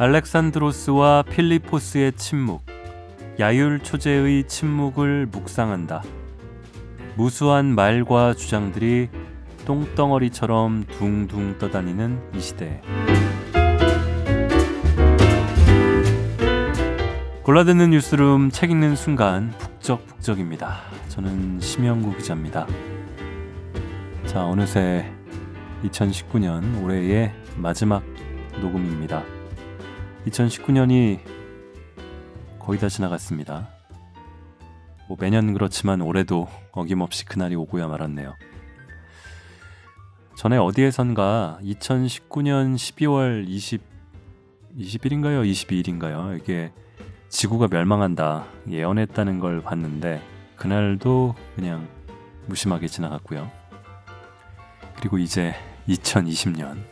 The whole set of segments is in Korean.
알렉산드로스와 필리포스의 침묵, 야율 초제의 침묵을 묵상한다. 무수한 말과 주장들이 똥덩어리처럼 둥둥 떠다니는 이 시대에. 골라듣는 뉴스룸 책 읽는 순간 북적북적입니다. 저는 심영구 기자입니다. 자, 어느새 2019년 올해의 마지막 녹음입니다. 2019년이 거의 다 지나갔습니다. 뭐 매년 그렇지만 올해도 어김없이 그날이 오고야 말았네요. 전에 어디에선가 2019년 12월 20 21인가요? 22일인가요? 이게 지구가 멸망한다 예언했다는 걸 봤는데 그날도 그냥 무심하게 지나갔고요. 그리고 이제 2020년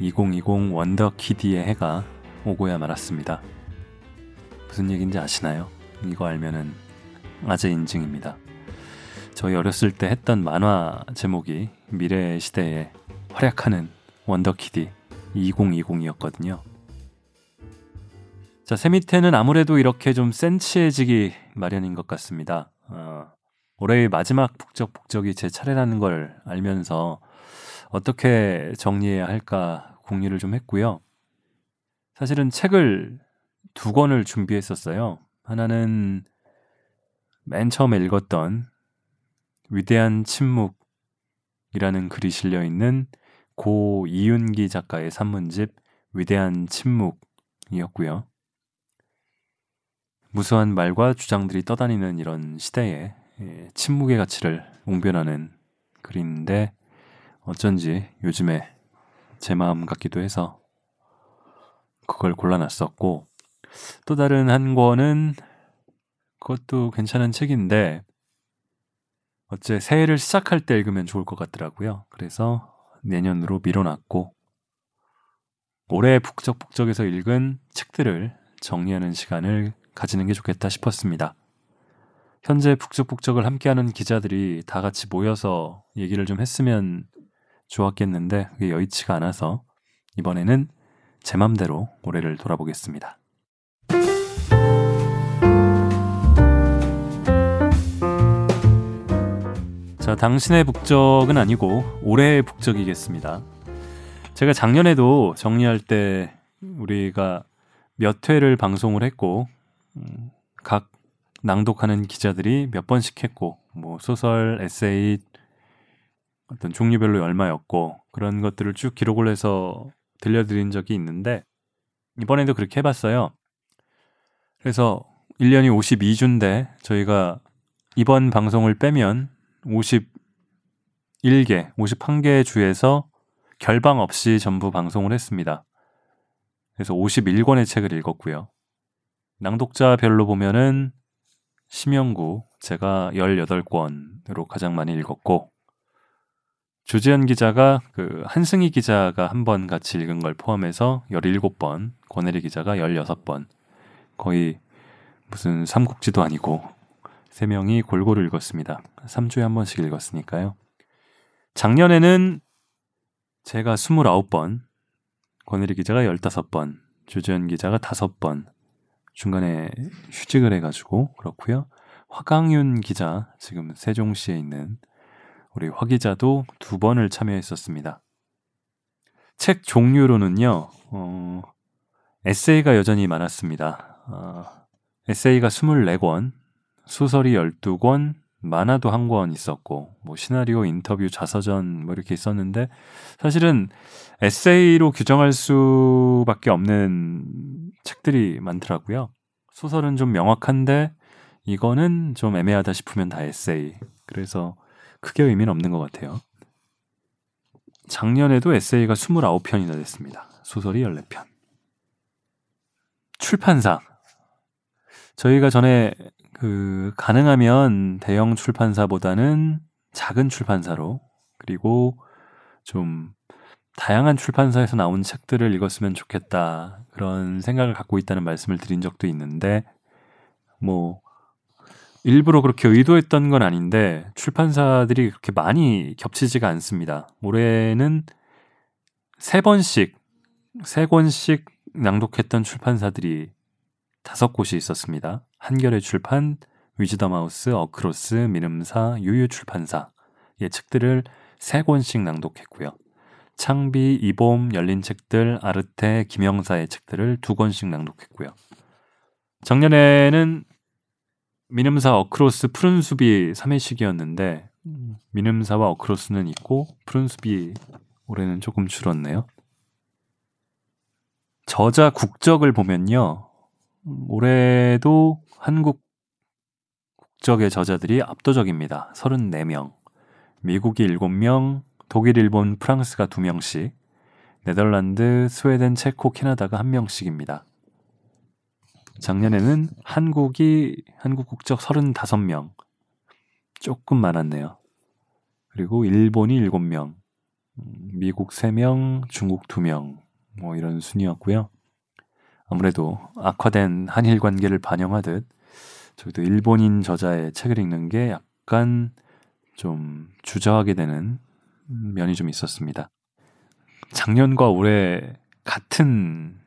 2020 원더 키디의 해가 오고야 말았습니다. 무슨 얘기인지 아시나요? 이거 알면은 아재 인증입니다. 저희 어렸을 때 했던 만화 제목이 미래 시대에 활약하는 원더키디 2020이었거든요. 자, 새 밑에는 아무래도 이렇게 좀 센치해지기 마련인 것 같습니다. 어, 올해의 마지막 북적북적이 제 차례라는 걸 알면서 어떻게 정리해야 할까 공유를 좀 했고요. 사실은 책을 두 권을 준비했었어요. 하나는 맨 처음에 읽었던 위대한 침묵이라는 글이 실려 있는 고 이윤기 작가의 산문집 위대한 침묵이었고요. 무수한 말과 주장들이 떠다니는 이런 시대에 예, 침묵의 가치를 웅변하는 글인데 어쩐지 요즘에 제 마음 같기도 해서 그걸 골라놨었고 또 다른 한 권은 그것도 괜찮은 책인데 어째 새해를 시작할 때 읽으면 좋을 것 같더라고요. 그래서 내년으로 미뤄놨고 올해 북적북적에서 읽은 책들을 정리하는 시간을 가지는 게 좋겠다 싶었습니다. 현재 북적북적을 함께하는 기자들이 다 같이 모여서 얘기를 좀 했으면 좋았겠는데 그게 여의치가 않아서 이번에는 제 맘대로 올해를 돌아보겠습니다. 자, 당신의 북적은 아니고 올해의 북적이겠습니다. 제가 작년에도 정리할 때 우리가 몇 회를 방송을 했고 음, 각 낭독하는 기자들이 몇 번씩 했고 뭐 소설, 에세이 어떤 종류별로 얼마였고 그런 것들을 쭉 기록을 해서 들려드린 적이 있는데 이번에도 그렇게 해봤어요. 그래서 1년이 52주인데 저희가 이번 방송을 빼면 51개, 51개의 주에서 결방 없이 전부 방송을 했습니다. 그래서 51권의 책을 읽었고요. 낭독자별로 보면은 심영구 제가 18권으로 가장 많이 읽었고 주지현 기자가 그 한승희 기자가 한 번 같이 읽은 걸 포함해서 17번, 권혜리 기자가 16번. 거의 무슨 삼국지도 아니고 세 명이 골고루 읽었습니다. 3주에 한 번씩 읽었으니까요. 작년에는 제가 29번, 권혜리 기자가 15번, 주지현 기자가 5번, 중간에 휴직을 해 가지고 그렇고요. 화강윤 기자, 지금 세종시에 있는 우리 화 기자도 두 번을 참여했었습니다. 책 종류로는요, 어, 에세이가 여전히 많았습니다. 어, 에세이가 24권, 소설이 12권, 만화도 한 권 있었고, 뭐 시나리오, 인터뷰, 자서전 뭐 이렇게 있었는데 사실은 에세이로 규정할 수밖에 없는 책들이 많더라고요. 소설은 좀 명확한데 이거는 좀 애매하다 싶으면 다 에세이. 그래서 크게 의미는 없는 것 같아요. 작년에도 에세이가 29편이나 됐습니다. 소설이 14편. 출판사. 저희가 전에 그 가능하면 대형 출판사보다는 작은 출판사로 그리고 좀 다양한 출판사에서 나온 책들을 읽었으면 좋겠다 그런 생각을 갖고 있다는 말씀을 드린 적도 있는데 뭐 일부러 그렇게 의도했던 건 아닌데 출판사들이 그렇게 많이 겹치지가 않습니다. 올해는 세 번씩 세 권씩 낭독했던 출판사들이 다섯 곳이 있었습니다. 한겨레 출판, 위즈덤하우스, 어크로스, 민음사, 유유 출판사의 책들을 세 권씩 낭독했고요. 창비, 이봄, 열린 책들, 아르테, 김영사의 책들을 두 권씩 낭독했고요. 작년에는 민음사 어크로스 푸른 숲이 3회씩이었는데 미름사와 어크로스는 있고 푸른 숲이 올해는 조금 줄었네요. 저자 국적을 보면요. 올해도 한국 국적의 저자들이 압도적입니다. 34명. 미국이 7명, 독일, 일본, 프랑스가 2명씩, 네덜란드, 스웨덴, 체코, 캐나다가 1명씩입니다. 작년에는 한국이 한국 국적 35명. 조금 많았네요. 그리고 일본이 7명, 미국 3명, 중국 2명. 뭐 이런 순이었고요. 아무래도 악화된 한일 관계를 반영하듯 저희도 일본인 저자의 책을 읽는 게 약간 좀 주저하게 되는 면이 좀 있었습니다. 작년과 올해 같은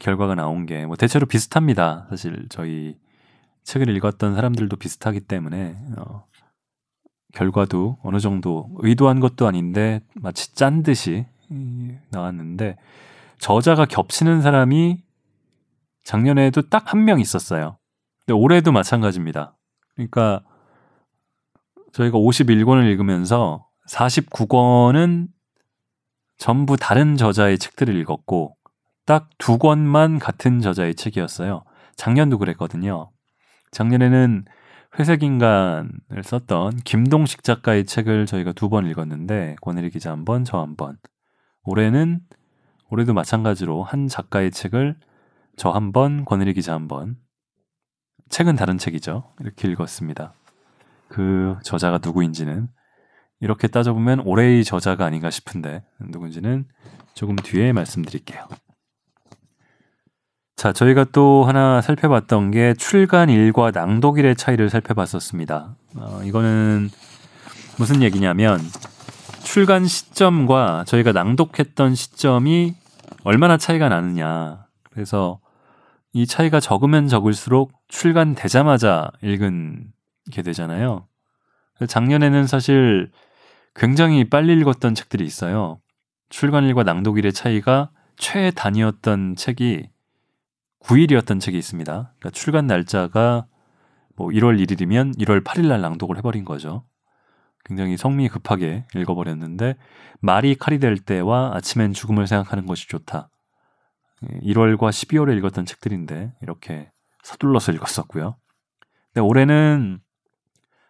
결과가 나온 게 뭐 대체로 비슷합니다. 사실 저희 책을 읽었던 사람들도 비슷하기 때문에 어, 결과도 어느 정도 의도한 것도 아닌데 마치 짠 듯이 나왔는데 저자가 겹치는 사람이 작년에도 딱 한 명 있었어요. 근데 올해도 마찬가지입니다. 그러니까 저희가 51권을 읽으면서 49권은 전부 다른 저자의 책들을 읽었고 딱 두 권만 같은 저자의 책이었어요. 작년도 그랬거든요. 작년에는 회색인간을 썼던 김동식 작가의 책을 저희가 두 번 읽었는데 권혜리 기자 한 번, 저 한 번. 올해는 올해도 마찬가지로 한 작가의 책을 저 한 번, 권일희 기자 한 번. 책은 다른 책이죠. 이렇게 읽었습니다. 그 저자가 누구인지는 이렇게 따져보면 올해의 저자가 아닌가 싶은데 누군지는 조금 뒤에 말씀드릴게요. 자, 저희가 또 하나 살펴봤던 게 출간일과 낭독일의 차이를 살펴봤었습니다. 어, 이거는 무슨 얘기냐면 출간 시점과 저희가 낭독했던 시점이 얼마나 차이가 나느냐. 그래서 이 차이가 적으면 적을수록 출간되자마자 읽은 게 되잖아요. 작년에는 사실 굉장히 빨리 읽었던 책들이 있어요. 출간일과 낭독일의 차이가 최단이었던 책이 9일이었던 책이 있습니다. 그러니까 출간 날짜가 뭐 1월 1일이면 1월 8일 날 낭독을 해버린 거죠. 굉장히 성미 급하게 읽어버렸는데 말이 칼이 될 때와 아침엔 죽음을 생각하는 것이 좋다. 1월과 12월에 읽었던 책들인데 이렇게 서둘러서 읽었었고요. 근데 올해는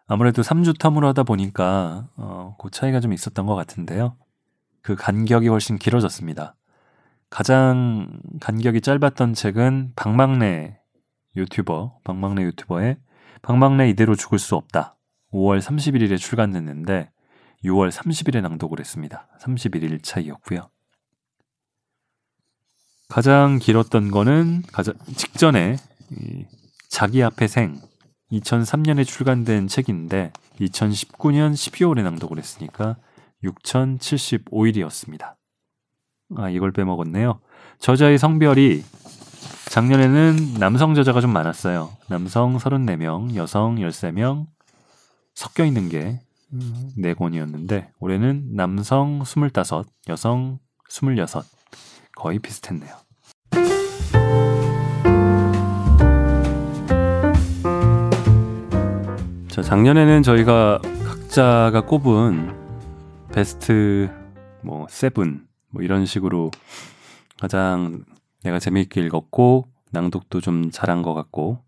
아무래도 3주 텀으로 하다 보니까 어, 그 차이가 좀 있었던 것 같은데요. 그 간격이 훨씬 길어졌습니다. 가장 간격이 짧았던 책은 박막래 유튜버, 박막래 유튜버의 박막래 이대로 죽을 수 없다. 5월 31일에 출간됐는데 6월 30일에 낭독을 했습니다. 31일 차이였고요. 가장 길었던 거는 가장 직전에 자기 앞에 생 2003년에 출간된 책인데 2019년 12월에 낭독을 했으니까 6,075일이었습니다. 아, 이걸 빼먹었네요. 저자의 성별이 작년에는 남성 저자가 좀 많았어요. 남성 34명, 여성 13명, 섞여 있는 게 네 권이었는데 올해는 남성 25, 여성 26 거의 비슷했네요. 자, 작년에는 저희가 각자가 꼽은 베스트 뭐 세븐 뭐 이런 식으로 가장 내가 재미있게 읽었고 낭독도 좀 잘한 것 같고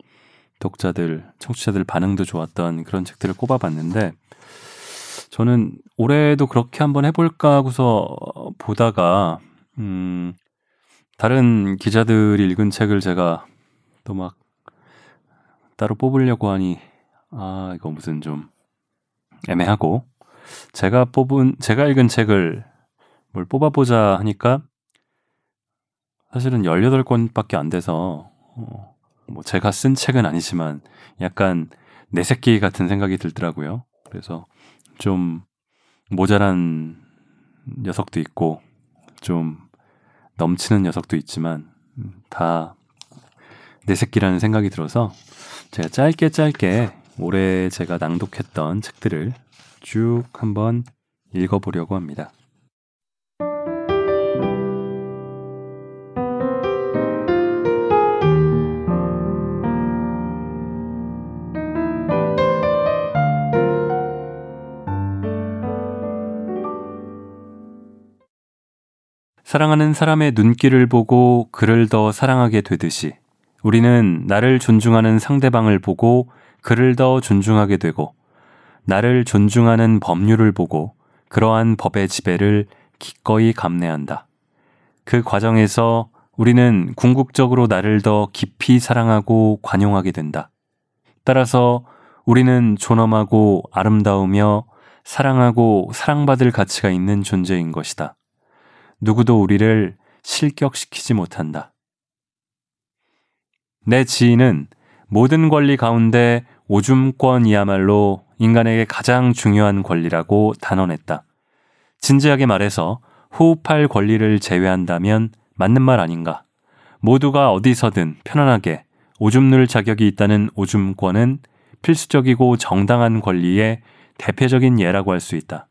독자들, 청취자들 반응도 좋았던 그런 책들을 꼽아봤는데 저는 올해도 그렇게 한번 해볼까 하고서 보다가 음 다른 기자들이 읽은 책을 제가 또 막 따로 뽑으려고 하니 아 이거 무슨 좀 애매하고 제가 뽑은 제가 읽은 책을 뭘 뽑아보자 하니까 사실은 18권밖에 안 돼서 어, 뭐 제가 쓴 책은 아니지만 약간 내 새끼 같은 생각이 들더라고요. 그래서 좀 모자란 녀석도 있고 좀 넘치는 녀석도 있지만 다 내 새끼라는 생각이 들어서 제가 짧게 짧게 올해 제가 낭독했던 책들을 쭉 한번 읽어보려고 합니다. 사랑하는 사람의 눈길을 보고 그를 더 사랑하게 되듯이 우리는 나를 존중하는 상대방을 보고 그를 더 존중하게 되고 나를 존중하는 법률을 보고 그러한 법의 지배를 기꺼이 감내한다. 그 과정에서 우리는 궁극적으로 나를 더 깊이 사랑하고 관용하게 된다. 따라서 우리는 존엄하고 아름다우며 사랑하고 사랑받을 가치가 있는 존재인 것이다. 누구도 우리를 실격시키지 못한다. 내 지인은 모든 권리 가운데 오줌권이야말로 인간에게 가장 중요한 권리라고 단언했다. 진지하게 말해서 호흡할 권리를 제외한다면 맞는 말 아닌가. 모두가 어디서든 편안하게 오줌 누를 자격이 있다는 오줌권은 필수적이고 정당한 권리의 대표적인 예라고 할 수 있다.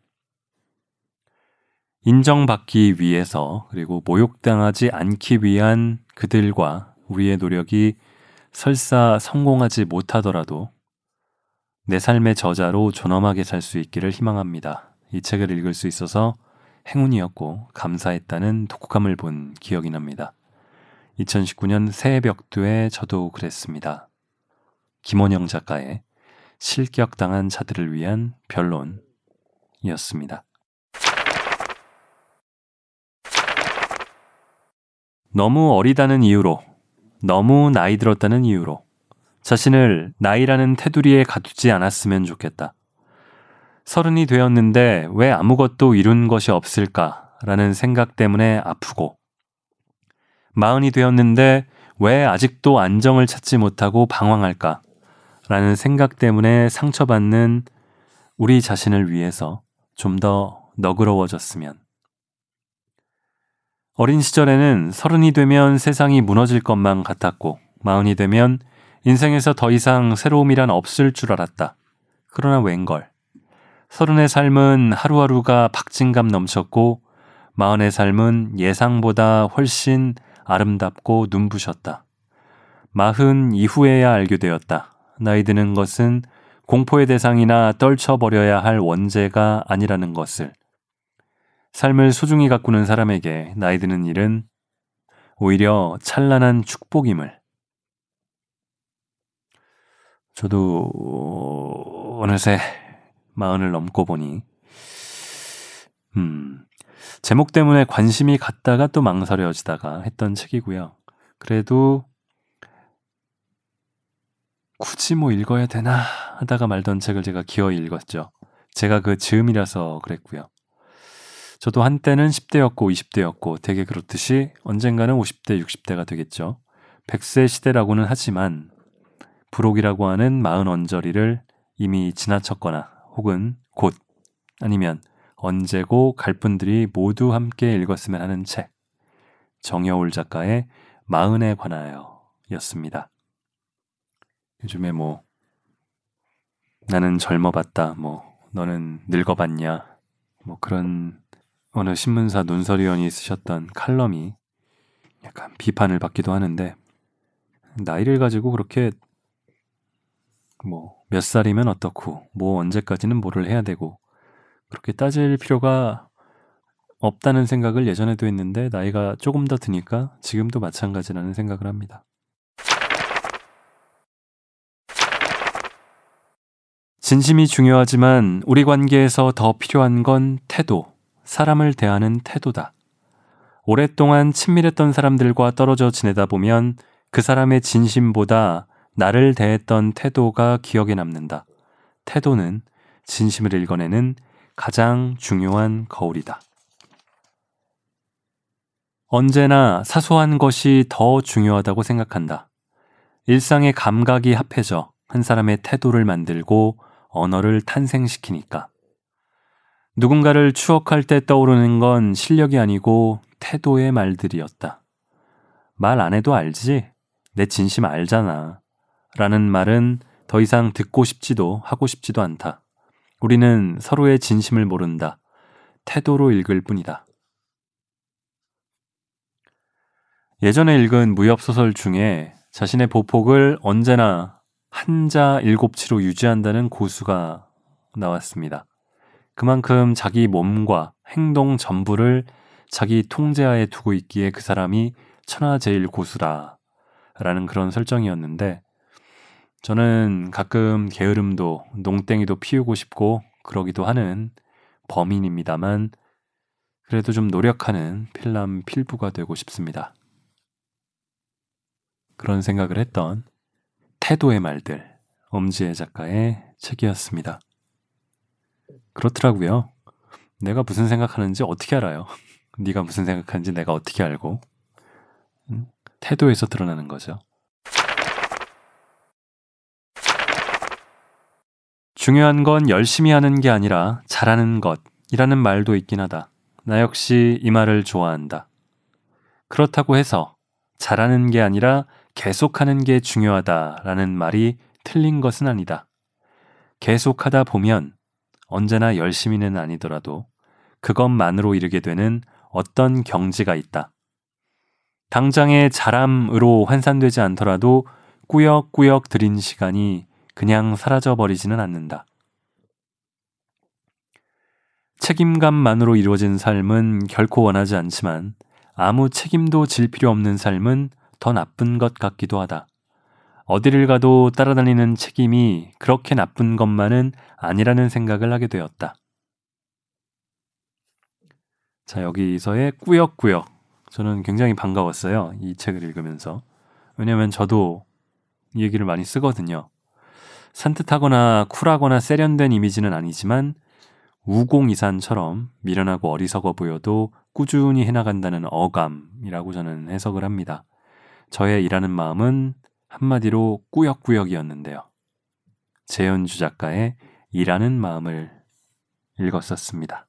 인정받기 위해서 그리고 모욕당하지 않기 위한 그들과 우리의 노력이 설사 성공하지 못하더라도 내 삶의 저자로 존엄하게 살 수 있기를 희망합니다. 이 책을 읽을 수 있어서 행운이었고 감사했다는 독후감을 본 기억이 납니다. 2019년 새해 벽두에 저도 그랬습니다. 김원영 작가의 실격당한 자들을 위한 변론이었습니다. 너무 어리다는 이유로, 너무 나이 들었다는 이유로 자신을 나이라는 테두리에 가두지 않았으면 좋겠다. 서른이 되었는데 왜 아무것도 이룬 것이 없을까라는 생각 때문에 아프고, 마흔이 되었는데 왜 아직도 안정을 찾지 못하고 방황할까? 라는 생각 때문에 상처받는 우리 자신을 위해서 좀 더 너그러워졌으면 어린 시절에는 서른이 되면 세상이 무너질 것만 같았고, 마흔이 되면 인생에서 더 이상 새로움이란 없을 줄 알았다. 그러나 웬걸. 서른의 삶은 하루하루가 박진감 넘쳤고, 마흔의 삶은 예상보다 훨씬 아름답고 눈부셨다. 마흔 이후에야 알게 되었다. 나이 드는 것은 공포의 대상이나 떨쳐버려야 할 원죄가 아니라는 것을. 삶을 소중히 가꾸는 사람에게 나이 드는 일은 오히려 찬란한 축복임을. 저도 어느새 마흔을 넘고 보니, 음, 제목 때문에 관심이 갔다가 또 망설여지다가 했던 책이고요. 그래도 굳이 뭐 읽어야 되나 하다가 말던 책을 제가 기어이 읽었죠. 제가 그 즈음이라서 그랬고요. 저도 한때는 10대였고 20대였고 되게 그렇듯이 언젠가는 50대, 60대가 되겠죠. 100세 시대라고는 하지만 부록이라고 하는 마흔 언저리를 이미 지나쳤거나 혹은 곧 아니면 언제고 갈 분들이 모두 함께 읽었으면 하는 책. 정여울 작가의 마흔에 관하여 였습니다. 요즘에 뭐 나는 젊어봤다, 뭐 너는 늙어봤냐, 뭐 그런 어느 신문사 논설위원이 쓰셨던 칼럼이 약간 비판을 받기도 하는데 나이를 가지고 그렇게 뭐 몇 살이면 어떻고 뭐 언제까지는 뭐를 해야 되고 그렇게 따질 필요가 없다는 생각을 예전에도 했는데 나이가 조금 더 드니까 지금도 마찬가지라는 생각을 합니다. 진심이 중요하지만 우리 관계에서 더 필요한 건 태도, 사람을 대하는 태도다. 오랫동안 친밀했던 사람들과 떨어져 지내다 보면 그 사람의 진심보다 나를 대했던 태도가 기억에 남는다. 태도는 진심을 읽어내는 가장 중요한 거울이다. 언제나 사소한 것이 더 중요하다고 생각한다. 일상의 감각이 합해져 한 사람의 태도를 만들고 언어를 탄생시키니까. 누군가를 추억할 때 떠오르는 건 실력이 아니고 태도의 말들이었다. 말 안 해도 알지? 내 진심 알잖아. 라는 말은 더 이상 듣고 싶지도 하고 싶지도 않다. 우리는 서로의 진심을 모른다. 태도로 읽을 뿐이다. 예전에 읽은 무협소설 중에 자신의 보폭을 언제나 한자 일곱치로 유지한다는 고수가 나왔습니다. 그만큼 자기 몸과 행동 전부를 자기 통제하에 두고 있기에 그 사람이 천하제일 고수라 라는 그런 설정이었는데 저는 가끔 게으름도 농땡이도 피우고 싶고 그러기도 하는 범인입니다만 그래도 좀 노력하는 필남 필부가 되고 싶습니다. 그런 생각을 했던 태도의 말들 엄지혜 작가의 책이었습니다. 그렇더라고요. 내가 무슨 생각하는지 어떻게 알아요? 네가 무슨 생각하는지 내가 어떻게 알고? 음, 태도에서 드러나는 거죠. 중요한 건 열심히 하는 게 아니라 잘하는 것이라는 말도 있긴 하다. 나 역시 이 말을 좋아한다. 그렇다고 해서 잘하는 게 아니라 계속하는 게 중요하다라는 말이 틀린 것은 아니다. 계속하다 보면 언제나 열심히는 아니더라도 그것만으로 이르게 되는 어떤 경지가 있다. 당장의 자람으로 환산되지 않더라도 꾸역꾸역 들인 시간이 그냥 사라져 버리지는 않는다. 책임감만으로 이루어진 삶은 결코 원하지 않지만 아무 책임도 질 필요 없는 삶은 더 나쁜 것 같기도 하다. 어디를 가도 따라다니는 책임이 그렇게 나쁜 것만은 아니라는 생각을 하게 되었다. 자, 여기서의 꾸역꾸역. 저는 굉장히 반가웠어요. 이 책을 읽으면서. 왜냐면 저도 이 얘기를 많이 쓰거든요. 산뜻하거나 쿨하거나 세련된 이미지는 아니지만 우공이산처럼 미련하고 어리석어 보여도 꾸준히 해나간다는 어감이라고 저는 해석을 합니다. 저의 일하는 마음은 한마디로 꾸역꾸역이었는데요. 재현주 작가의 일하는 마음을 읽었었습니다.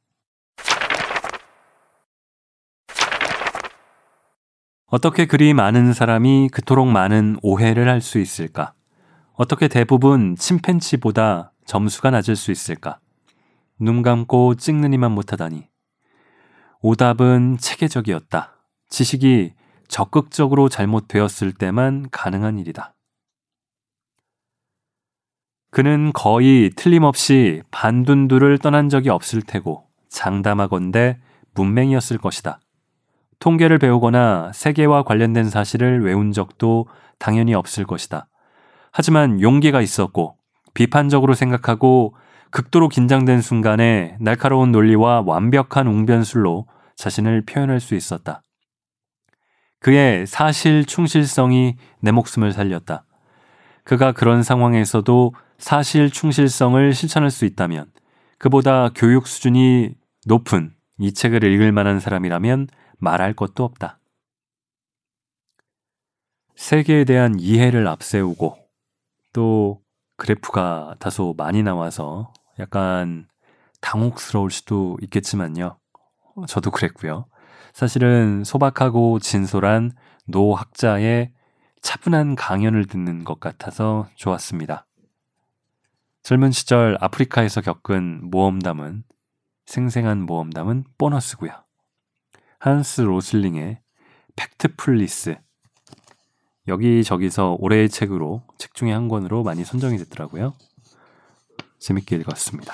어떻게 그리 많은 사람이 그토록 많은 오해를 할 수 있을까? 어떻게 대부분 침팬치보다 점수가 낮을 수 있을까? 눈 감고 찍느니만 못하다니. 오답은 체계적이었다. 지식이 적극적으로 잘못되었을 때만 가능한 일이다. 그는 거의 틀림없이 반둔두를 떠난 적이 없을 테고 장담하건대 문맹이었을 것이다. 통계를 배우거나 세계와 관련된 사실을 외운 적도 당연히 없을 것이다. 하지만 용기가 있었고 비판적으로 생각하고 극도로 긴장된 순간에 날카로운 논리와 완벽한 웅변술로 자신을 표현할 수 있었다. 그의 사실 충실성이 내 목숨을 살렸다. 그가 그런 상황에서도 사실 충실성을 실천할 수 있다면 그보다 교육 수준이 높은 이 책을 읽을 만한 사람이라면 말할 것도 없다. 세계에 대한 이해를 앞세우고 또 그래프가 다소 많이 나와서 약간 당혹스러울 수도 있겠지만요. 저도 그랬고요. 사실은 소박하고 진솔한 노 학자의 차분한 강연을 듣는 것 같아서 좋았습니다. 젊은 시절 아프리카에서 겪은 모험담은 생생한 모험담은 보너스고요. 한스 로슬링의 Factfulness 여기저기서 올해의 책으로 책 중에 한 권으로 많이 선정이 됐더라고요. 재밌게 읽었습니다.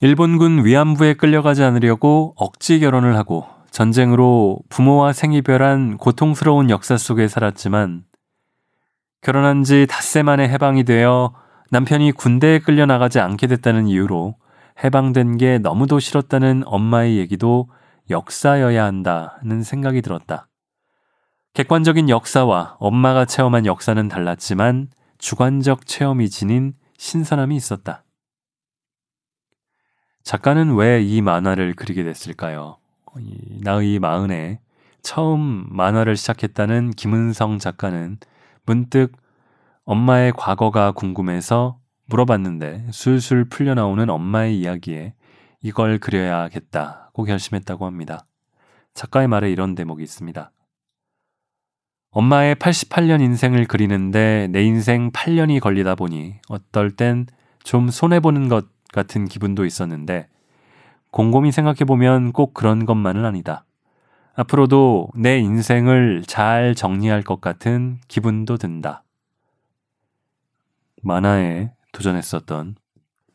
일본군 위안부에 끌려가지 않으려고 억지 결혼을 하고 전쟁으로 부모와 생이별한 고통스러운 역사 속에 살았지만 결혼한 지 닷새 만에 해방이 되어 남편이 군대에 끌려 나가지 않게 됐다는 이유로 해방된 게 너무도 싫었다는 엄마의 얘기도 역사여야 한다는 생각이 들었다. 객관적인 역사와 엄마가 체험한 역사는 달랐지만 주관적 체험이 지닌 신선함이 있었다. 작가는 왜 이 만화를 그리게 됐을까요? 나의 마흔에 처음 만화를 시작했다는 김은성 작가는 문득 엄마의 과거가 궁금해서 물어봤는데 술술 풀려나오는 엄마의 이야기에 이걸 그려야겠다고 결심했다고 합니다. 작가의 말에 이런 대목이 있습니다. 엄마의 88년 인생을 그리는데 내 인생 8년이 걸리다 보니 어떨 땐 좀 손해보는 것 같은 기분도 있었는데 곰곰이 생각해보면 꼭 그런 것만은 아니다. 앞으로도 내 인생을 잘 정리할 것 같은 기분도 든다. 만화에 도전했었던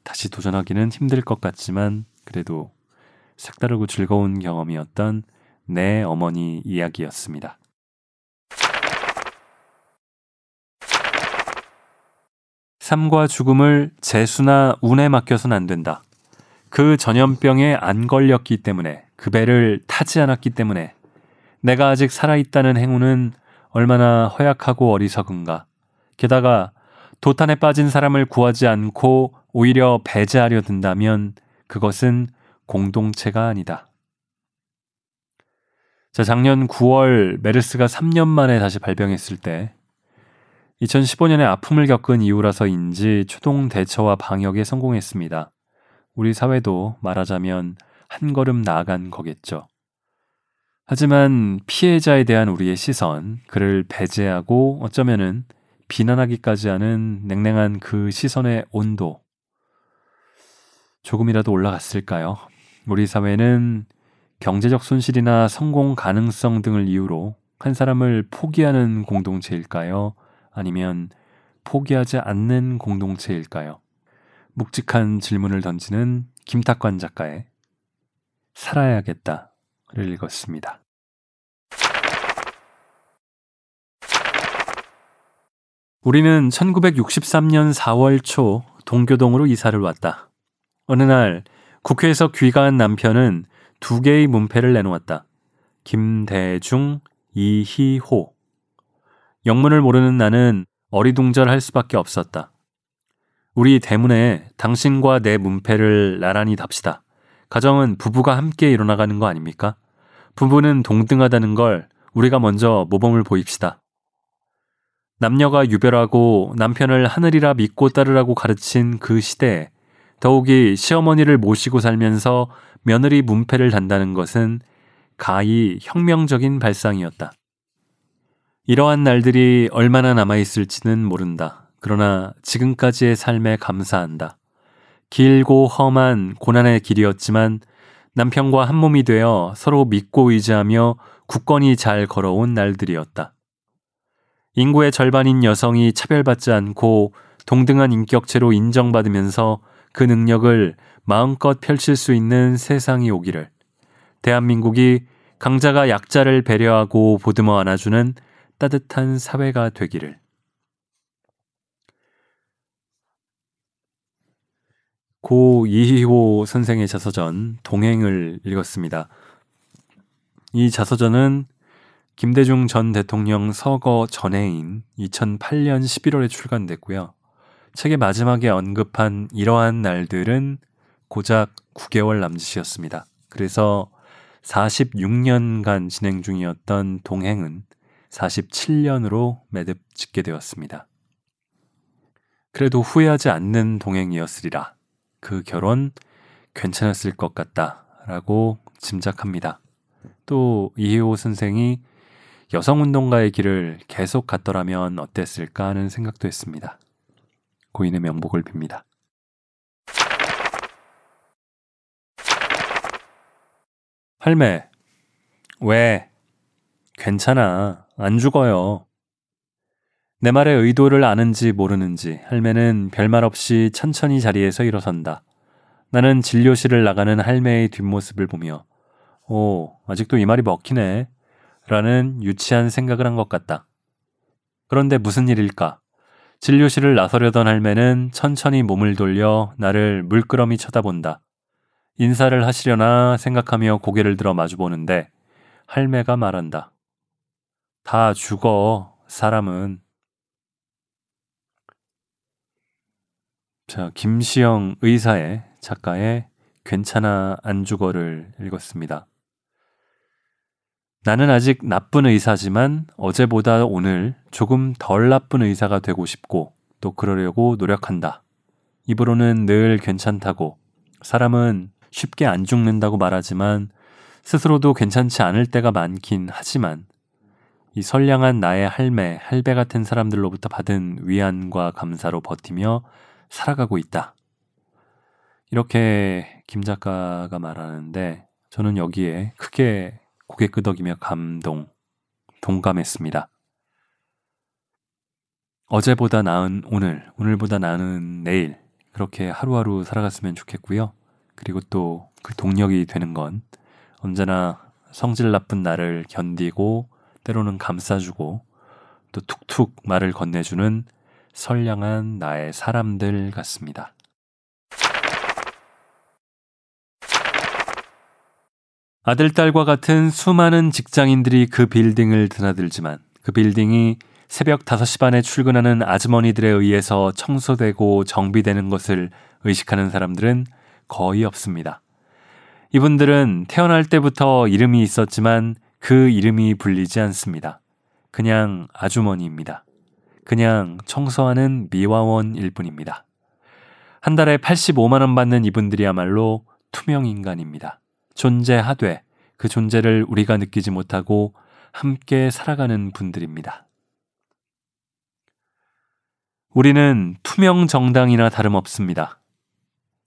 다시 도전하기는 힘들 것 같지만 그래도 색다르고 즐거운 경험이었던 내 어머니 이야기였습니다. 삶과 죽음을 재수나 운에 맡겨선 안 된다. 그 전염병에 안 걸렸기 때문에 그 배를 타지 않았기 때문에 내가 아직 살아있다는 행운은 얼마나 허약하고 어리석은가. 게다가 도탄에 빠진 사람을 구하지 않고 오히려 배제하려 든다면 그것은 공동체가 아니다. 자, 작년 9월 메르스가 3년 만에 다시 발병했을 때 2015년에 아픔을 겪은 이후라서인지 초동 대처와 방역에 성공했습니다. 우리 사회도 말하자면 한 걸음 나아간 거겠죠. 하지만 피해자에 대한 우리의 시선, 그를 배제하고 어쩌면은 비난하기까지 하는 냉랭한 그 시선의 온도, 조금이라도 올라갔을까요? 우리 사회는 경제적 손실이나 성공 가능성 등을 이유로 한 사람을 포기하는 공동체일까요? 아니면 포기하지 않는 공동체일까요? 묵직한 질문을 던지는 김탁관 작가의 살아야겠다를 읽었습니다. 우리는 1963년 4월 초 동교동으로 이사를 왔다. 어느 날 국회에서 귀가한 남편은 두 개의 문패를 내놓았다. 김대중, 이희호. 영문을 모르는 나는 어리둥절할 수밖에 없었다. 우리 대문에 당신과 내 문패를 나란히 답시다. 가정은 부부가 함께 일어나가는 거 아닙니까? 부부는 동등하다는 걸 우리가 먼저 모범을 보입시다. 남녀가 유별하고 남편을 하늘이라 믿고 따르라고 가르친 그 시대에 더욱이 시어머니를 모시고 살면서 며느리 문패를 단다는 것은 가히 혁명적인 발상이었다. 이러한 날들이 얼마나 남아있을지는 모른다. 그러나 지금까지의 삶에 감사한다. 길고 험한 고난의 길이었지만 남편과 한 몸이 되어 서로 믿고 의지하며 굳건히 잘 걸어온 날들이었다. 인구의 절반인 여성이 차별받지 않고 동등한 인격체로 인정받으면서 그 능력을 마음껏 펼칠 수 있는 세상이 오기를 대한민국이 강자가 약자를 배려하고 보듬어 안아주는 따뜻한 사회가 되기를 고 이희호 선생의 자서전 동행을 읽었습니다. 이 자서전은 김대중 전 대통령 서거 전해인 2008년 11월에 출간됐고요. 책의 마지막에 언급한 이러한 날들은 고작 9개월 남짓이었습니다. 그래서 46년간 진행 중이었던 동행은 47년으로 매듭 짓게 되었습니다. 그래도 후회하지 않는 동행이었으리라. 그 결혼 괜찮았을 것 같다. 라고 짐작합니다. 또 이혜호 선생이 여성운동가의 길을 계속 갔더라면 어땠을까 하는 생각도 했습니다. 고인의 명복을 빕니다. 할매, 왜? 괜찮아. 안 죽어요. 내 말의 의도를 아는지 모르는지 할매는 별말 없이 천천히 자리에서 일어선다. 나는 진료실을 나가는 할매의 뒷모습을 보며, 오, 아직도 이 말이 먹히네. 라는 유치한 생각을 한 것 같다. 그런데 무슨 일일까? 진료실을 나서려던 할매는 천천히 몸을 돌려 나를 물끄러미 쳐다본다. 인사를 하시려나 생각하며 고개를 들어 마주보는데 할매가 말한다. 다 죽어, 사람은. 자, 김시영 의사의 작가의 괜찮아 안 죽어를 읽었습니다. 나는 아직 나쁜 의사지만 어제보다 오늘 조금 덜 나쁜 의사가 되고 싶고 또 그러려고 노력한다. 입으로는 늘 괜찮다고 사람은 쉽게 안 죽는다고 말하지만 스스로도 괜찮지 않을 때가 많긴 하지만 이 선량한 나의 할매, 할배 같은 사람들로부터 받은 위안과 감사로 버티며 살아가고 있다. 이렇게 김 작가가 말하는데 저는 여기에 크게 고개 끄덕이며 감동, 동감했습니다. 어제보다 나은 오늘, 오늘보다 나은 내일, 그렇게 하루하루 살아갔으면 좋겠고요. 그리고 또 그 동력이 되는 건 언제나 성질 나쁜 나를 견디고 때로는 감싸주고 또 툭툭 말을 건네주는 선량한 나의 사람들 같습니다. 아들, 딸과 같은 수많은 직장인들이 그 빌딩을 드나들지만 그 빌딩이 새벽 5시 반에 출근하는 아주머니들에 의해서 청소되고 정비되는 것을 의식하는 사람들은 거의 없습니다. 이분들은 태어날 때부터 이름이 있었지만 그 이름이 불리지 않습니다. 그냥 아주머니입니다. 그냥 청소하는 미화원일 뿐입니다. 한 달에 85만원 받는 이분들이야말로 투명 인간입니다. 존재하되 그 존재를 우리가 느끼지 못하고 함께 살아가는 분들입니다. 우리는 투명 정당이나 다름없습니다.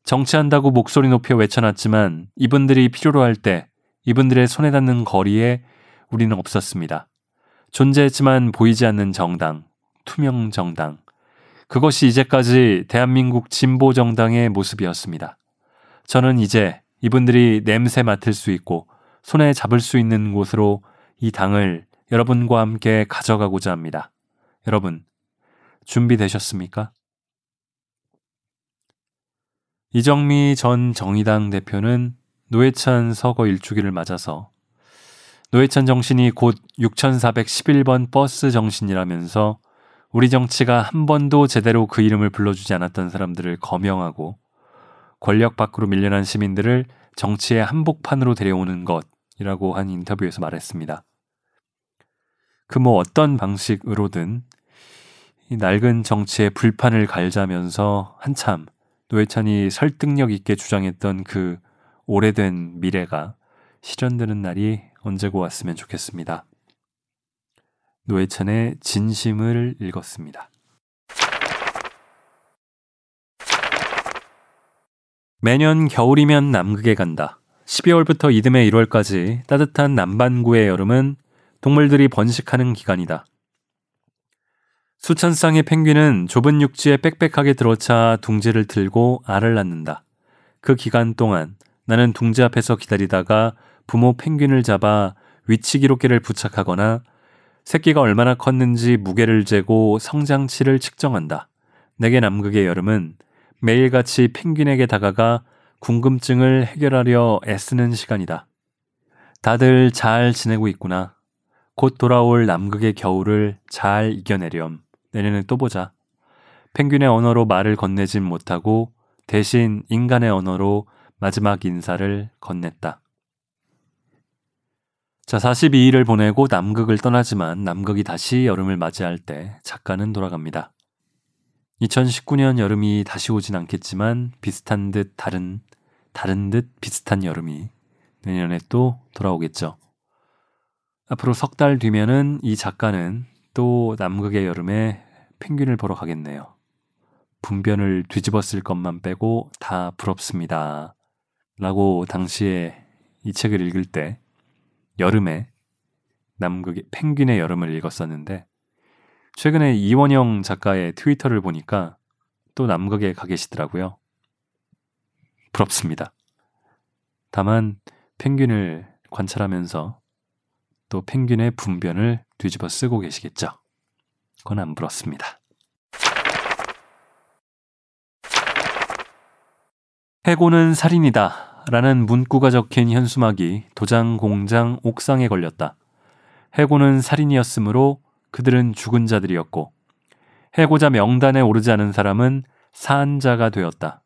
정치한다고 목소리 높여 외쳐놨지만 이분들이 필요로 할 때 이분들의 손에 닿는 거리에 우리는 없었습니다. 존재했지만 보이지 않는 정당, 투명 정당. 그것이 이제까지 대한민국 진보 정당의 모습이었습니다. 저는 이제 이분들이 냄새 맡을 수 있고 손에 잡을 수 있는 곳으로 이 당을 여러분과 함께 가져가고자 합니다. 여러분, 준비되셨습니까? 이정미 전 정의당 대표는 노회찬 서거 일주기를 맞아서 노회찬 정신이 곧 6411번 버스 정신이라면서 우리 정치가 한 번도 제대로 그 이름을 불러주지 않았던 사람들을 거명하고 권력 밖으로 밀려난 시민들을 정치의 한복판으로 데려오는 것이라고 한 인터뷰에서 말했습니다. 그 뭐 어떤 방식으로든 이 낡은 정치의 불판을 갈자면서 한참 노회찬이 설득력 있게 주장했던 그 오래된 미래가 실현되는 날이 언제고 왔으면 좋겠습니다. 노회찬의 진심을 읽었습니다. 매년 겨울이면 남극에 간다. 12월부터 이듬해 1월까지 따뜻한 남반구의 여름은 동물들이 번식하는 기간이다. 수천 쌍의 펭귄은 좁은 육지에 빽빽하게 들어차 둥지를 틀고 알을 낳는다. 그 기간 동안 나는 둥지 앞에서 기다리다가 부모 펭귄을 잡아 위치 기록계를 부착하거나 새끼가 얼마나 컸는지 무게를 재고 성장치를 측정한다. 내게 남극의 여름은 매일같이 펭귄에게 다가가 궁금증을 해결하려 애쓰는 시간이다. 다들 잘 지내고 있구나. 곧 돌아올 남극의 겨울을 잘 이겨내렴. 내년에 또 보자. 펭귄의 언어로 말을 건네진 못하고 대신 인간의 언어로 마지막 인사를 건넸다. 자, 42일을 보내고 남극을 떠나지만 남극이 다시 여름을 맞이할 때 작가는 돌아갑니다. 2019년 여름이 다시 오진 않겠지만 비슷한 듯 다른 다른 듯 비슷한 여름이 내년에 또 돌아오겠죠. 앞으로 석 달 뒤면은 이 작가는 또 남극의 여름에 펭귄을 보러 가겠네요. 분변을 뒤집었을 것만 빼고 다 부럽습니다. 라고 당시에 이 책을 읽을 때 여름에 남극의 펭귄의 여름을 읽었었는데 최근에 이원영 작가의 트위터를 보니까 또 남극에 가 계시더라고요. 부럽습니다. 다만 펭귄을 관찰하면서 또 펭귄의 분변을 뒤집어 쓰고 계시겠죠. 그건 안 부럽습니다. 해고는 살인이다. 라는 문구가 적힌 현수막이 도장 공장 옥상에 걸렸다. 해고는 살인이었으므로 그들은 죽은 자들이었고 해고자 명단에 오르지 않은 사람은 사한자가 되었다.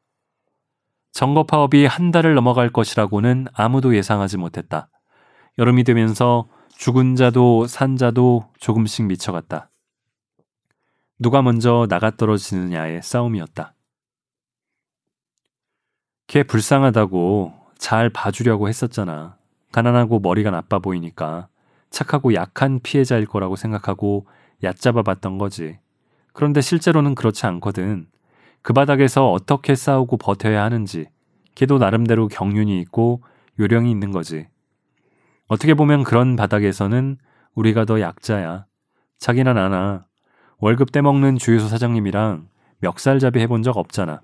점거 파업이 한 달을 넘어갈 것이라고는 아무도 예상하지 못했다. 여름이 되면서 죽은 자도 산 자도 조금씩 미쳐갔다. 누가 먼저 나가 떨어지느냐의 싸움이었다. 걔 불쌍하다고 잘 봐주려고 했었잖아. 가난하고 머리가 나빠 보이니까 착하고 약한 피해자일 거라고 생각하고 얕잡아 봤던 거지. 그런데 실제로는 그렇지 않거든. 그 바닥에서 어떻게 싸우고 버텨야 하는지, 걔도 나름대로 경륜이 있고 요령이 있는 거지. 어떻게 보면 그런 바닥에서는 우리가 더 약자야. 자기나 나나 월급 떼먹는 주유소 사장님이랑 멱살잡이 해본 적 없잖아.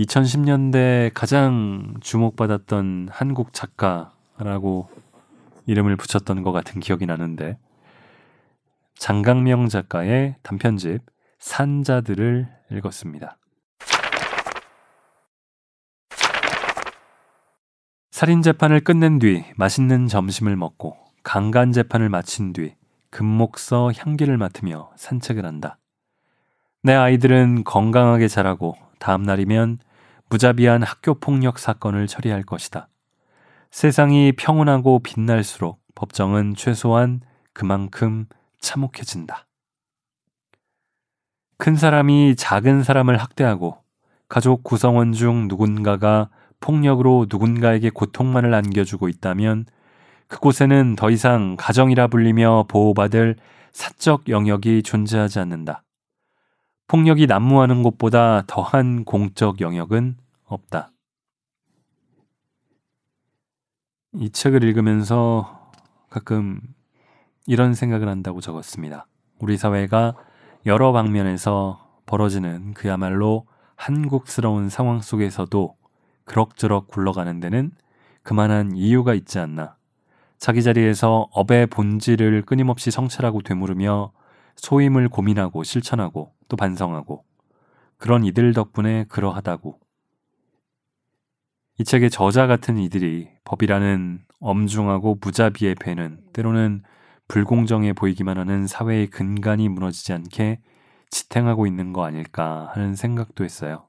2010년대 가장 주목받았던 한국 작가라고 이름을 붙였던 것 같은 기억이 나는데 장강명 작가의 단편집 산자들을 읽었습니다. 살인 재판을 끝낸 뒤 맛있는 점심을 먹고 강간 재판을 마친 뒤 금목서 향기를 맡으며 산책을 한다. 내 아이들은 건강하게 자라고 다음 날이면 무자비한 학교 폭력 사건을 처리할 것이다. 세상이 평온하고 빛날수록 법정은 최소한 그만큼 참혹해진다. 큰 사람이 작은 사람을 학대하고 가족 구성원 중 누군가가 폭력으로 누군가에게 고통만을 안겨주고 있다면 그곳에는 더 이상 가정이라 불리며 보호받을 사적 영역이 존재하지 않는다. 폭력이 난무하는 곳보다 더한 공적 영역은 없다. 이 책을 읽으면서 가끔 이런 생각을 한다고 적었습니다. 우리 사회가 여러 방면에서 벌어지는 그야말로 한국스러운 상황 속에서도 그럭저럭 굴러가는 데는 그만한 이유가 있지 않나. 자기 자리에서 업의 본질을 끊임없이 성찰하고 되물으며 소임을 고민하고 실천하고 또 반성하고 그런 이들 덕분에 그러하다고. 이 책의 저자 같은 이들이 법이라는 엄중하고 무자비의 배는 때로는 불공정해 보이기만 하는 사회의 근간이 무너지지 않게 지탱하고 있는 거 아닐까 하는 생각도 했어요.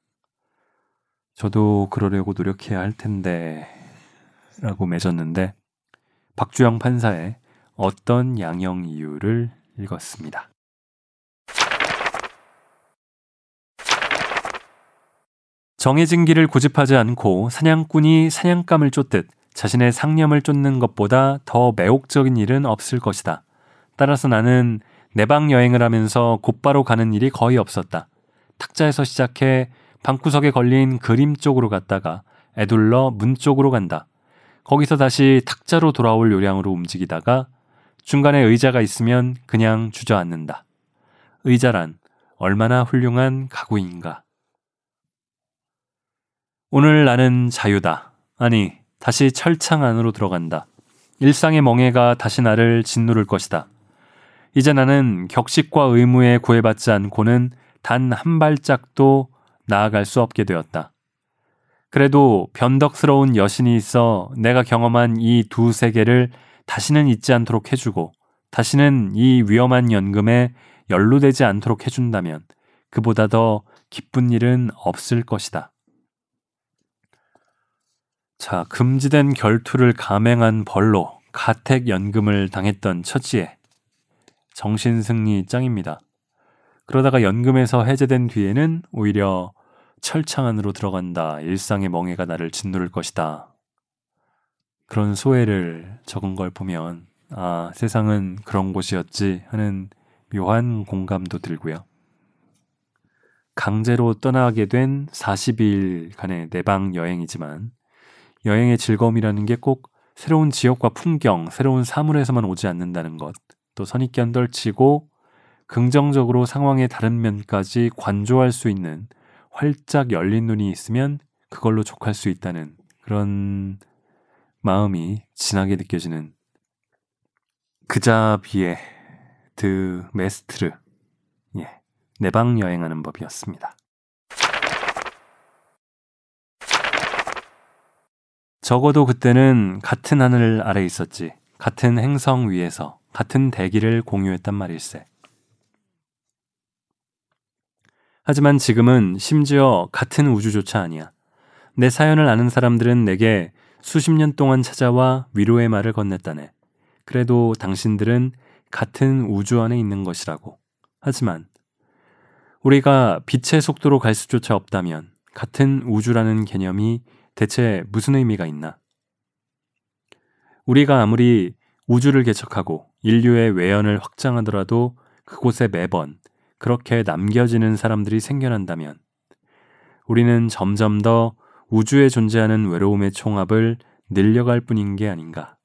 저도 그러려고 노력해야 할 텐데 라고 맺었는데 박주영 판사의 어떤 양형 이유를 읽었습니다. 정해진 길을 고집하지 않고 사냥꾼이 사냥감을 쫓듯 자신의 상념을 쫓는 것보다 더 매혹적인 일은 없을 것이다. 따라서 나는 내방 여행을 하면서 곧바로 가는 일이 거의 없었다. 탁자에서 시작해 방구석에 걸린 그림 쪽으로 갔다가 애둘러 문 쪽으로 간다. 거기서 다시 탁자로 돌아올 요량으로 움직이다가 중간에 의자가 있으면 그냥 주저앉는다. 의자란 얼마나 훌륭한 가구인가. 오늘 나는 자유다. 아니, 다시 철창 안으로 들어간다. 일상의 멍해가 다시 나를 짓누를 것이다. 이제 나는 격식과 의무에 구애받지 않고는 단 한 발짝도 나아갈 수 없게 되었다. 그래도 변덕스러운 여신이 있어 내가 경험한 이 두 세계를 다시는 잊지 않도록 해주고 다시는 이 위험한 연금에 연루되지 않도록 해준다면 그보다 더 기쁜 일은 없을 것이다. 자, 금지된 결투를 감행한 벌로 가택 연금을 당했던 처지에 정신승리 짱입니다. 그러다가 연금에서 해제된 뒤에는 오히려 철창 안으로 들어간다. 일상의 멍해가 나를 짓누를 것이다. 그런 소회를 적은 걸 보면 아, 세상은 그런 곳이었지 하는 묘한 공감도 들고요. 강제로 떠나게 된 40일간의 내방 여행이지만 여행의 즐거움이라는 게 꼭 새로운 지역과 풍경, 새로운 사물에서만 오지 않는다는 것, 또 선입견 덜치고 긍정적으로 상황의 다른 면까지 관조할 수 있는 활짝 열린 눈이 있으면 그걸로 족할 수 있다는 그런 마음이 진하게 느껴지는 그자비의 드 메스트르 예, 내방 여행하는 법이었습니다. 적어도 그때는 같은 하늘 아래 있었지. 같은 행성 위에서 같은 대기를 공유했단 말일세. 하지만 지금은 심지어 같은 우주조차 아니야. 내 사연을 아는 사람들은 내게 수십 년 동안 찾아와 위로의 말을 건넸다네. 그래도 당신들은 같은 우주 안에 있는 것이라고. 하지만 우리가 빛의 속도로 갈 수조차 없다면 같은 우주라는 개념이 대체 무슨 의미가 있나? 우리가 아무리 우주를 개척하고 인류의 외연을 확장하더라도 그곳에 매번 그렇게 남겨지는 사람들이 생겨난다면 우리는 점점 더 우주에 존재하는 외로움의 총합을 늘려갈 뿐인 게 아닌가.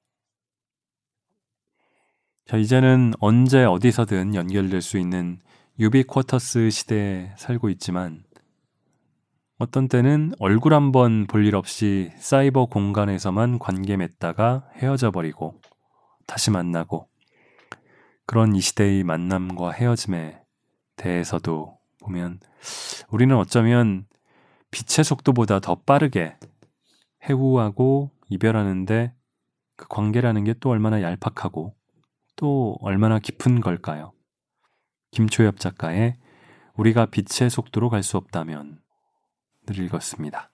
자, 이제는 언제 어디서든 연결될 수 있는 유비쿼터스 시대에 살고 있지만 어떤 때는 얼굴 한번 볼 일 없이 사이버 공간에서만 관계 맺다가 헤어져 버리고 다시 만나고 그런 이 시대의 만남과 헤어짐에 대해서도 보면 우리는 어쩌면 빛의 속도보다 더 빠르게 해우하고 이별하는데 그 관계라는 게 또 얼마나 얄팍하고 또 얼마나 깊은 걸까요? 김초엽 작가의 우리가 빛의 속도로 갈 수 없다면 늘 읽었습니다.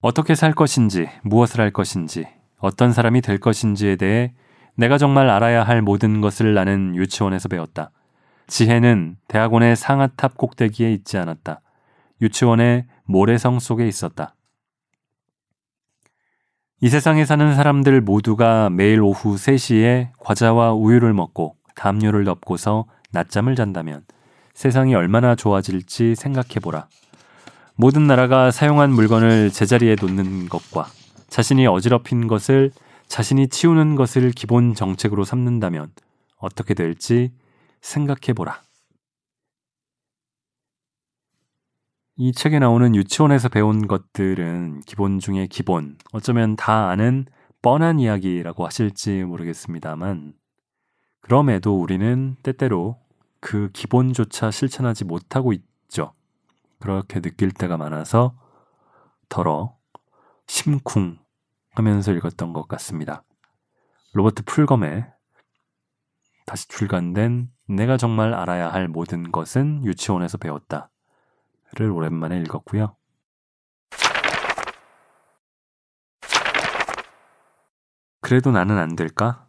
어떻게 살 것인지, 무엇을 할 것인지, 어떤 사람이 될 것인지에 대해 내가 정말 알아야 할 모든 것을 나는 유치원에서 배웠다. 지혜는 대학원의 상아탑 꼭대기에 있지 않았다. 유치원의 모래성 속에 있었다. 이 세상에 사는 사람들 모두가 매일 오후 3시에 과자와 우유를 먹고 담요를 덮고서 낮잠을 잔다면 세상이 얼마나 좋아질지 생각해보라. 모든 나라가 사용한 물건을 제자리에 놓는 것과 자신이 어지럽힌 것을 자신이 치우는 것을 기본 정책으로 삼는다면 어떻게 될지 생각해보라. 이 책에 나오는 유치원에서 배운 것들은 기본 중에 기본, 어쩌면 다 아는 뻔한 이야기라고 하실지 모르겠습니다만, 그럼에도 우리는 때때로 그 기본조차 실천하지 못하고 있죠. 그렇게 느낄 때가 많아서 덜어 심쿵 하면서 읽었던 것 같습니다. 로버트 풀검의 다시 출간된 내가 정말 알아야 할 모든 것은 유치원에서 배웠다. 를 오랜만에 읽었고요. 그래도 나는 안 될까?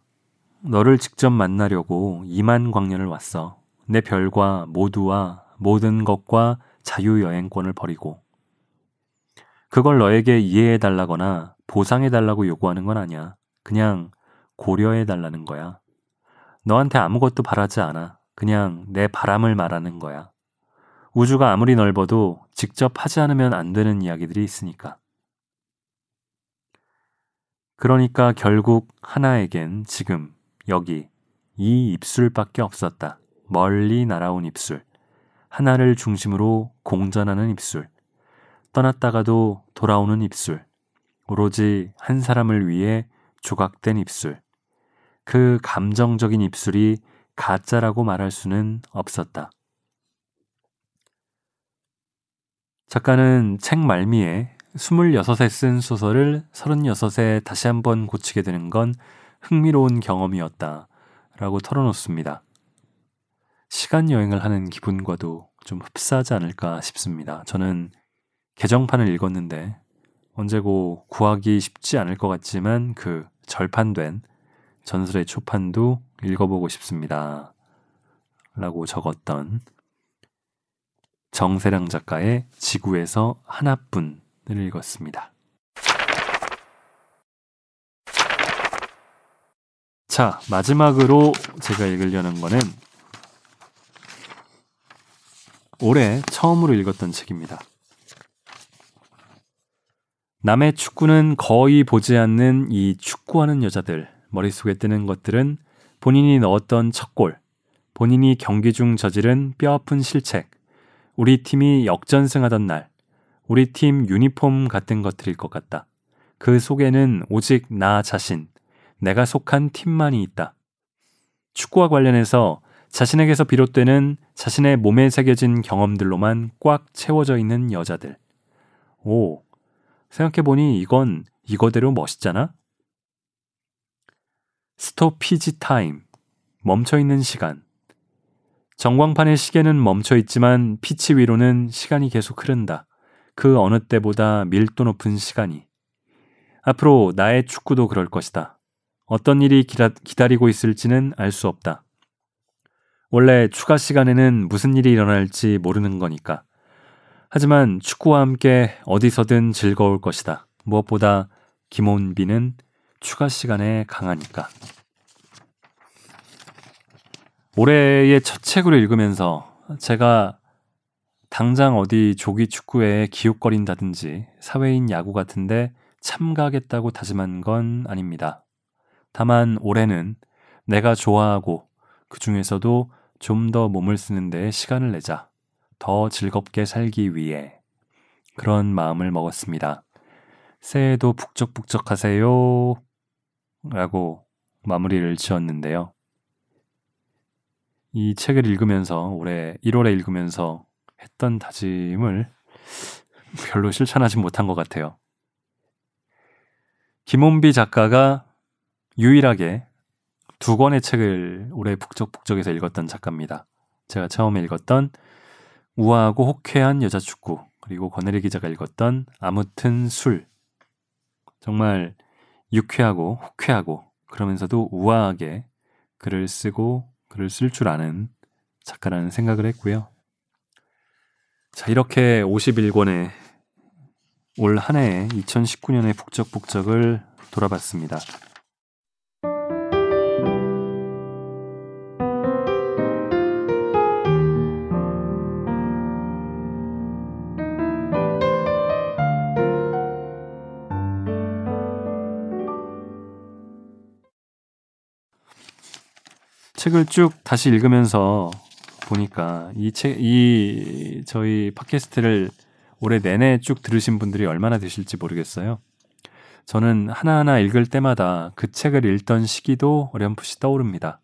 너를 직접 만나려고 2만 광년을 왔어. 내 별과 모두와 모든 것과 자유여행권을 버리고. 그걸 너에게 이해해 달라거나 보상해 달라고 요구하는 건 아니야. 그냥 고려해 달라는 거야. 너한테 아무것도 바라지 않아. 그냥 내 바람을 말하는 거야. 우주가 아무리 넓어도 직접 하지 않으면 안 되는 이야기들이 있으니까. 그러니까 결국 하나에겐 지금 여기 이 입술밖에 없었다. 멀리 날아온 입술. 하나를 중심으로 공전하는 입술. 떠났다가도 돌아오는 입술. 오로지 한 사람을 위해 조각된 입술. 그 감정적인 입술이 가짜라고 말할 수는 없었다. 작가는 책 말미에 26에 쓴 소설을 36에 다시 한번 고치게 되는 건 흥미로운 경험이었다. 라고 털어놓습니다. 시간 여행을 하는 기분과도 좀 흡사하지 않을까 싶습니다. 저는 개정판을 읽었는데 언제고 구하기 쉽지 않을 것 같지만 그 절판된 전설의 초판도 읽어보고 싶습니다. 라고 적었던 정세랑 작가의 지구에서 하나뿐을 읽었습니다. 자, 마지막으로 제가 읽으려는 거는 올해 처음으로 읽었던 책입니다. 남의 축구는 거의 보지 않는 이 축구하는 여자들 머릿속에 뜨는 것들은 본인이 넣었던 첫 골, 본인이 경기 중 저지른 뼈아픈 실책, 우리 팀이 역전승하던 날, 우리 팀 유니폼 같은 것들일 것 같다. 그 속에는 오직 나 자신, 내가 속한 팀만이 있다. 축구와 관련해서 자신에게서 비롯되는 자신의 몸에 새겨진 경험들로만 꽉 채워져 있는 여자들. 오, 생각해보니 이건 이거대로 멋있잖아? Stoppage time. 멈춰있는 시간. 전광판의 시계는 멈춰 있지만 피치 위로는 시간이 계속 흐른다. 그 어느 때보다 밀도 높은 시간이. 앞으로 나의 축구도 그럴 것이다. 어떤 일이 기다, 기다리고 있을지는 알 수 없다. 원래 추가 시간에는 무슨 일이 일어날지 모르는 거니까. 하지만 축구와 함께 어디서든 즐거울 것이다. 무엇보다 김원빈은 추가 시간에 강하니까. 올해의 첫 책으로 읽으면서 제가 당장 어디 조기 축구에 기웃거린다든지 사회인 야구 같은데 참가하겠다고 다짐한 건 아닙니다. 다만 올해는 내가 좋아하고 그 중에서도 좀 더 몸을 쓰는 데 시간을 내자. 더 즐겁게 살기 위해 그런 마음을 먹었습니다. 새해도 북적북적 하세요. 라고 마무리를 지었는데요. 이 책을 읽으면서 올해 1월에 읽으면서 했던 다짐을 별로 실천하지 못한 것 같아요. 김원비 작가가 유일하게 두 권의 책을 올해 북적북적에서 읽었던 작가입니다. 제가 처음에 읽었던 우아하고 호쾌한 여자 축구 그리고 권혜리 기자가 읽었던 아무튼 술 정말 유쾌하고 호쾌하고 그러면서도 우아하게 글을 쓰고 글을 쓸 줄 아는 작가라는 생각을 했고요. 자, 이렇게 51권의 올 한 해의 2019년의 북적북적을 돌아봤습니다. 책을 쭉 다시 읽으면서 보니까 이 책, 이 저희 팟캐스트를 올해 내내 쭉 들으신 분들이 얼마나 되실지 모르겠어요. 저는 하나하나 읽을 때마다 그 책을 읽던 시기도 어렴풋이 떠오릅니다.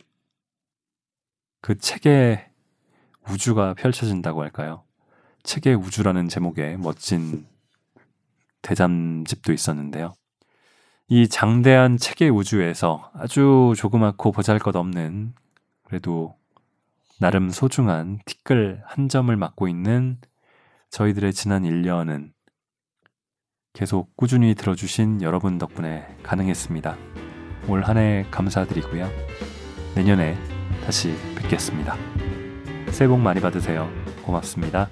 그 책에 우주가 펼쳐진다고 할까요? 책의 우주라는 제목의 멋진 대잠집도 있었는데요. 이 장대한 책의 우주에서 아주 조그맣고 보잘 것 없는 그래도 나름 소중한 티끌 한 점을 맡고 있는 저희들의 지난 1년은 계속 꾸준히 들어주신 여러분 덕분에 가능했습니다. 올 한 해 감사드리고요. 내년에 다시 뵙겠습니다. 새해 복 많이 받으세요. 고맙습니다.